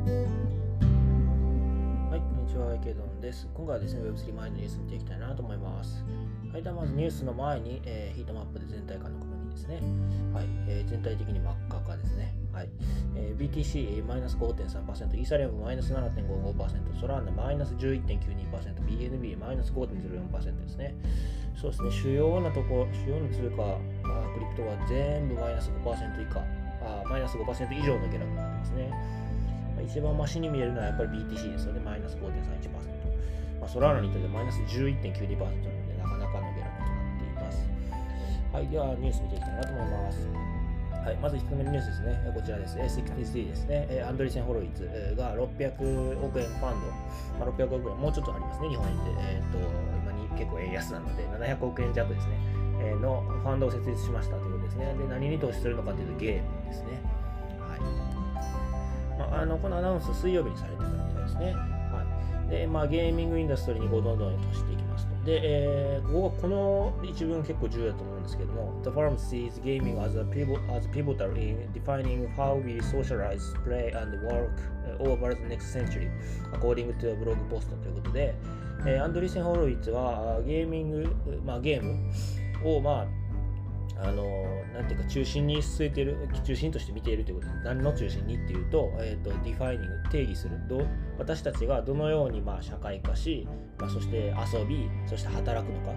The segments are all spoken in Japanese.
はい、こんにちは、池ドンです。今回はですね、Web3 前のニュース見ていきたいなと思います。はい、ではまずニュースの前に、えーヒートマップで全体感の確認ですね。はい、えー全体的に真っ赤かですね。はい、えー BTC マイナス5.3%、イーサリアムマイナス7.55%、ソラーナマイナス11.92%、BNB マイナス5.04%ですね。そうですね、主要なところ、主要な通貨、あクリプトは全部マイナス5%以下、あマイナス5%以上の下落になってますね。一番マシに見えるのはやっぱり BTC ですよね、マイナス5.31%。まあ、ソラーナにとってマイナス11.92%なので、なかなかの下落となっています。はい、ではニュース見ていきたいなと思います。はい、まず1つ目のニュースですね。こちらです。え63ですね。アンドリセン・ホロイツが600億円ファンド、まあ、600億円、もうちょっとありますね、日本円で。えっ、と、今に結構円安なので、700億円弱ですね。えーのファンドを設立しましたということですね。で、何に投資するのかというと、ゲームですね。はい。まあ、あのこのアナウンス、水曜日にされてたみたいですね。はい。で、まあ、ゲーミングインダストリーにこうどんどん投資していきますと。で、えーこここの一文結構重要だと思うんですけども、The firm sees gaming as a pivot, as pivotal in defining how we socialize, play, and work over the next century, according to a blog post ということで、えーアンドリーセン・ホロウィッツはゲーミング、まあ、ゲームを、まあ、あのなんていうか中心に据えてる中心として見ているということで何の中心にっていうと,、えー、と defining 定義するどう私たちがどのようにまあ社会化し、まあ、そして遊びそして働くのか、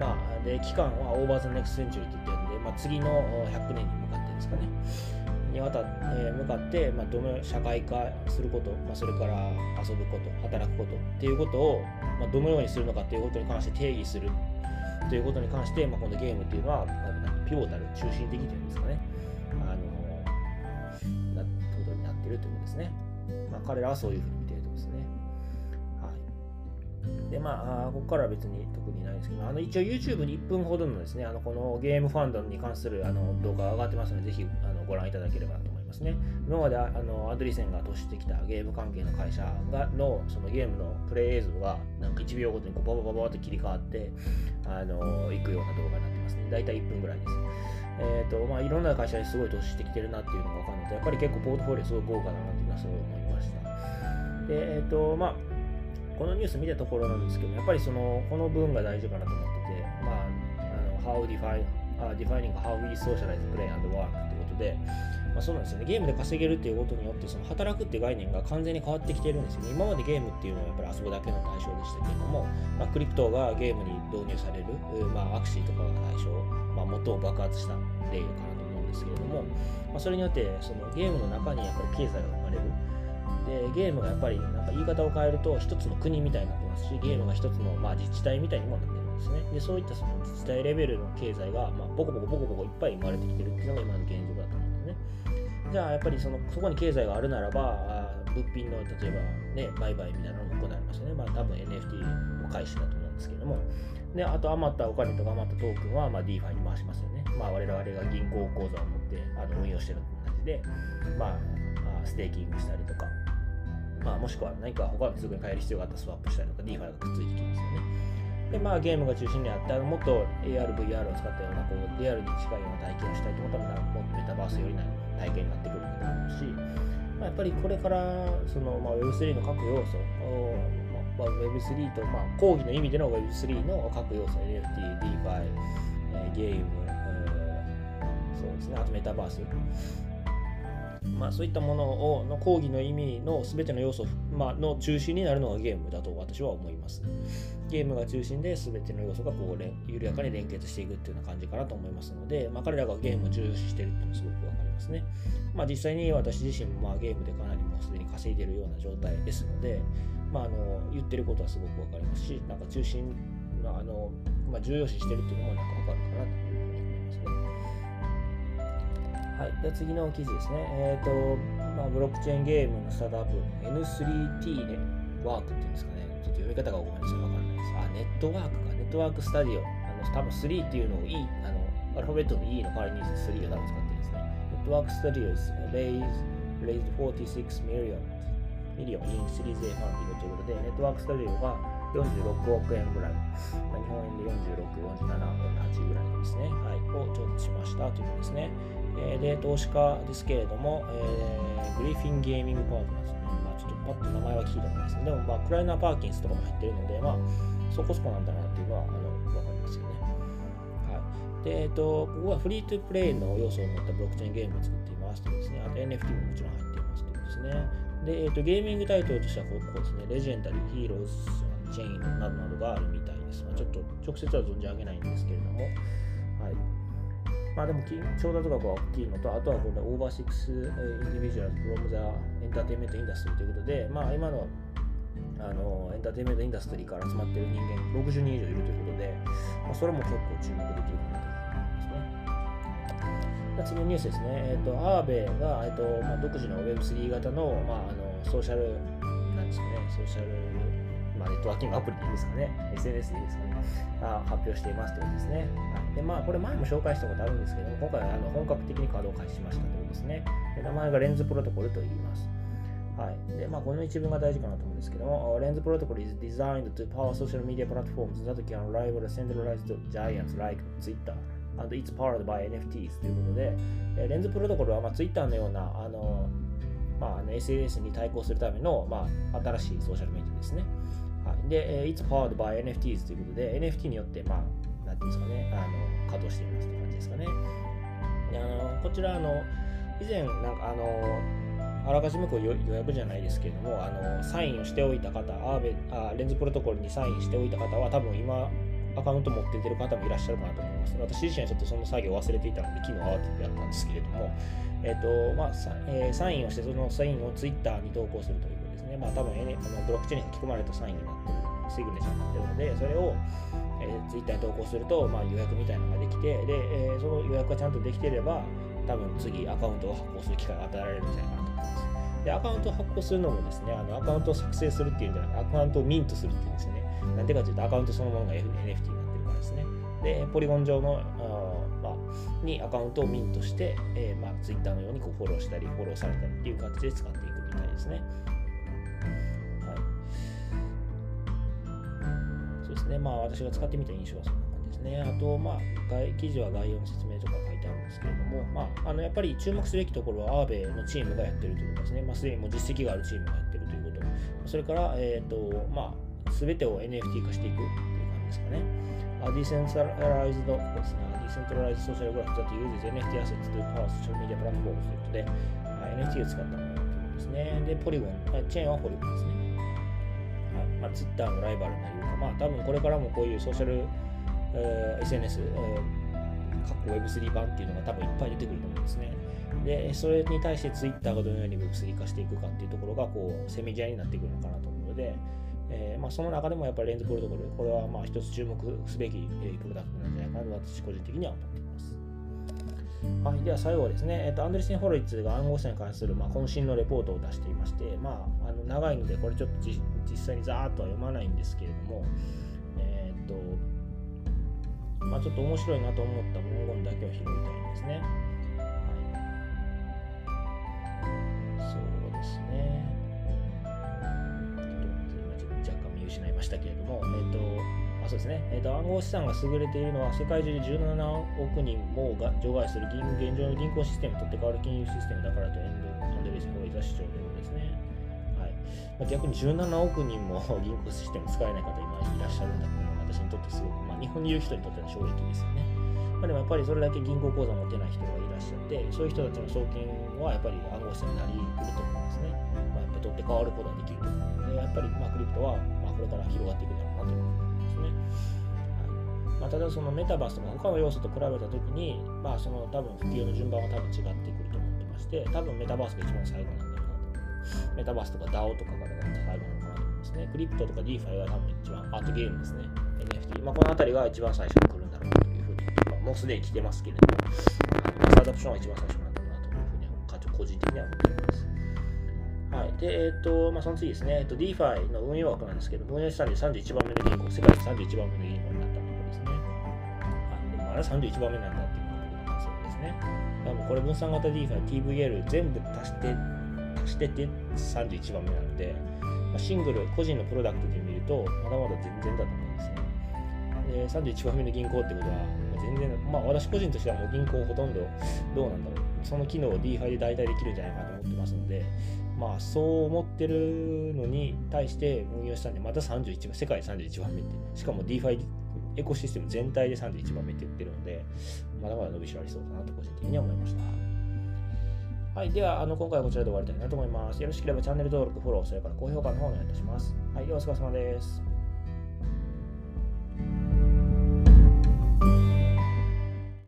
まあ、で期間は over the next century って言ってるんで、まあ、次の100年に向かってですかね。にわた、えー向かって、まあ、どの社会化すること、まあ、それから遊ぶこと働くことっていうことを、まあ、どのようにするのかっていうことに関して定義する。ということに関して、まあ、このゲームっていうのは、まあピボタル、中心的というんですかね、あのなことになっているということですね。まあ、彼らはそういうふうに見ているということですね。はい。で、まあ、ここからは別に特にないんですけど、あの一応 YouTube に1分ほどのですね、あのこのゲームファンドに関するあの動画が上がってますので、ぜひあのご覧いただければなとますね。今まであのアドリセンが投資してきたゲーム関係の会社がのそのゲームのプレイ映像がなんか1秒ごとにこうバババババッと切り替わってあの行くような動画になってますね。大体1分ぐらいです。えーとまあ、いろんな会社にすごい投資してきてるなっていうのが分かるのと、やっぱり結構ポートフォリオすごい豪華だなっていうのはすごい思いました。で、えっ、と、まあ、このニュース見たところなんですけど、やっぱりその、この文が大事かなと思ってて、まあ、あの how define, uh, defining how we socialize, play and work ってことで、そうなんですよね。ゲームで稼げるっていうことによって、その働くっていう概念が完全に変わってきてるんですよね。今までゲームっていうのはやっぱり遊ぶだけの対象でしたけれども、まあ、クリプトがゲームに導入される、まあ、アクシーとかが対象、まあ、最も爆発した例かなと思うんですけれども、まあ、それによってそのゲームの中にやっぱり経済が生まれる。でゲームがやっぱりなんか言い方を変えると一つの国みたいになってますしゲームが一つのまあ自治体みたいにもなってるんですねでそういったその自治体レベルの経済がまあボコボコボコボコいっぱい生まれてきてるっていうのが今の現状じゃあやっぱりそのそこに経済があるならば物品の例えばね売買みたいなのも行われますよね。まあ多分 NFT の回収だと思うんですけども。であと余ったお金とか余ったトークンはまあ DeFi に回しますよね。まあ我々が銀行口座を持ってあの運用してるのと同じでまあステーキングしたりとか。まあ、もしくは何か他の通貨に変える必要があったらスワップしたりとか DeFi がくっついてきますよね。で、まあゲームが中心にあって、あのもっと AR、VR を使ったようなこうリアルに近いような体験をしたいと思ったら、もっとメタバース寄りな体験になってくるんだと思うし、まあ、やっぱりこれからその、まあ、Web3 の各要素を、まあ、Web3 と、まあ、講義の意味での Web3 の各要素、NFT、DeFi、えゲーム、えーそうですね、あとメタバース。まあ、そういったものをの講義の意味の全ての要素、まあ、の中心になるのがゲームだと私は思います。ゲームが中心で全ての要素がこう緩やかに連結していくっていうような感じかなと思いますので、まあ、彼らがゲームを重要視しているっていうのはすごくわかりますね。まあ、実際に私自身もまあゲームでかなりもうすでに稼いでるような状態ですので、まあ、あの言ってることはすごくわかりますし、なんか中心、まあのまあ、重要視してるっていうのもなんかわかるかなというふうに思いますね。はい、で次の記事ですね。えっ、と、まあ、ブロックチェーンゲームのスタートアップ N3T でワークっていうんですかね。ちょっと読み方がごめんなさい、わかんないです。あ、ネットワークか。ネットワークスタディオ。あの多分3っていうのを E、あのアルファベットの E の代わりに3を多分使ってるんですね。ネットワークスタディオ raised, raised 46 million, million in Series A funding ということで、ネットワークスタディオが46億円ぐらい、まあ、日本円で46、47、8ぐらいですね、はい、を調達しましたということですね。えー、で、投資家ですけれども、えー、グリフィンゲーミングパートナーですね。まあ、ちょっとパッと名前は聞いたことないですね。でも、まあ、クライナー・パーキンスとかも入ってるので、まあ、そこそこなんだなっていうのは、あの、わかりますよね。はい。で、えっ、と、ここは free-to-play の要素を持ったブロックチェーンゲームを作っていますとですね、あと NFT ももちろん入っていますというですね。で、えっ、と、ゲーミングタイトルとしてはここですね、レジェンダリー、ヒーローズ、チェインなどなどがあるみたいです。まあ、ちょっと直接は存じ上げないんですけれども、はい。まあでも、調達額は大きいのと、あとはこれ、 over six individual from the entertainment industry ということで、まあ今のあのエンターテインメントインダストリーから集まっている人間60人以上いるということで、まあ、それも結構注目できるかなと思いますね。次のニュースですね。えっ、ー、と、アーベが、えーとまあ、独自の Web3 型の,、まあ、あのソーシャル、なんですかね、ソーシャル、まあ、ネットワーキングアプリでいいですかね、SNS でいいですかね、あ発表していますということですね。で、まあ、これ前も紹介したことあるんですけども、今回あの本格的に稼働開始しましたということですね。で名前がレンズプロトコルと言います。はい。で、まあ、この一文が大事かなと思うんですけども、Lens Protocol is designed to power social media platforms that can rival centralized giants like Twitter and it's powered by NFTs ということで、レンズプロトコルは、まあ、Twitter のような、あの、まあ、SNS に対抗するための、まあ、新しいソーシャルメディアですね。はい。で、It's powered by NFTs ということで、NFT によって、まあ、なんていうんですかね、あの、稼働していますという感じですかね。あのこちら、あの、以前、なんか、あの、あらかじめこう予約じゃないですけれどもあのサインをしておいた方アーベあレンズプロトコルにサインしておいた方は多分今アカウント持って出る方もいらっしゃるかなと思います。私自身はちょっとその作業を忘れていたので、昨日慌ててやったんですけれども、えっ、ー、と、まあ、えー、サインをして、そのサインをツイッターに投稿するというね。まあ、多分、N、あのブロックチェーンに書き込まれたサインになってる、シグネチャーになってるので、それを、えー、ツイッターに投稿すると、まあ、予約みたいなのができて、で、えー、その予約がちゃんとできてれば、多分次アカウントを発行する機会が与えられるんじゃないかなと思います。で、アカウントを発行するのもですね、あのアカウントを作成するっていうんじゃなくて、アカウントをミントするっていうんですよね。なんでかというと、アカウントそのものが NFT になってるからですね。で、ポリゴン上の、あま、にアカウントをミントして、えー、まあ、Twitter のようにこうフォローしたり、フォローされたりっていう形で使っていくみたいですね。うですね。まあ、私が使ってみた印象はそんな感じですね。あと、まあ、記事は概要の説明とか書いてあるんですけれども、まあ、あのやっぱり注目すべきところはアーベのチームがやってるということですね。まあ、すでにもう実績があるチームがやってるということ。それから、えっ、ー、と、まあ、すべてを NFT 化していくっていう感じですかね。ディセントライズドですね。ディセントライズソーシャルグラフだと uses NFT assets to power social media platforms ということで、NFT を使ったものということですね。で、ポリゴン、チェーンはポリゴンですね。はいまあ、Twitter のライバルというか、まあ、多分これからもこういうソーシャル、えー、SNS、えー各 Web3 版っていうのが多分いっぱい出てくると思うんですね。で、それに対して Twitter がどのように Web3 化していくかっていうところが、こう、せめぎ合いになってくるのかなと思うので、えー、まあ、その中でもやっぱりレンズプロトコル、これはまあ一つ注目すべき、えプロダクトなんじゃないかなと私個人的には思っています。はい、では最後はですね、えーと、アンドレセン・ホロイツが暗号資産に関する、まあ、渾身のレポートを出していまして、まあ、あの長いので、これちょっと実際にざーっとは読まないんですけれども、えっ、と、まあ、ちょっと面白いなと思った文言だけを拾いたいんですね。はい、そうですね。ちょっと今ちょっと若干見失いましたけれども、えっ、と、あそうですね、えーと、暗号資産が優れているのは世界中で17億人もが除外する銀現状の銀行システムとって変わる金融システムだからとエンドアンドレス・ホイザ主張というですね。はいま、逆に17億人も 銀行システム使えない方今いらっしゃるんだっていうのは私にとってすごく、まあ、日本にいる人にとっては衝撃ですよね。まあ、でもやっぱりそれだけ銀行口座を持てない人がいらっしゃって、そういう人たちの送金はやっぱり暗号資産になりうると思うんですね。まあ、やっぱ取って変わることができると思うので、やっぱりまあクリプトはまあこれから広がっていくだろうなと思います。まあ、ただそのメタバースとか他の要素と比べたときに、まあ、その多分普及の順番は多分違ってくると思ってまして、多分メタバースが一番最後なんだろうなと。メタバースとか DAO とかが最後なのかなと思いますね。クリプトとか DeFi が多分一番、アートゲームですね。NFT。まあ、この辺りが一番最初に来るんだろうなというふうに、まあ、もうすでに来てますけれども、スタートアプションが一番最初なんだろうなというふうに、個人的には思っています。はい。で、えっ、ー、と、まあ、その次ですね、えっ、と、DeFi の運用枠なんですけど、運用資産で31番目の銀行、世界で31番目の銀行あれ31番目なんだっていうことだそうですね。だからもうこれ分散型 DeFi、TVL 全部足して足してて31番目なので、まあ、シングル、個人のプロダクトで見ると、まだまだ全然だと思うんですね。で、31番目の銀行ってことは、全然、まあ私個人としてはもう銀行ほとんどどうなんだろう。その機能を DeFi で代替できるんじゃないかと思ってますので、まあ、そう思ってるのに対して運用したんで、また31番、世界31番目って、しかも DeFi エコシステム全体で31番目って言ってるので、まだまだ伸びしろありそうだなと個人的には思いました。はい。では、あの今回はこちらで終わりたいなと思います。よろしければチャンネル登録、フォロー、それから高評価の方お願いいたします。はい。では、お疲れ様です。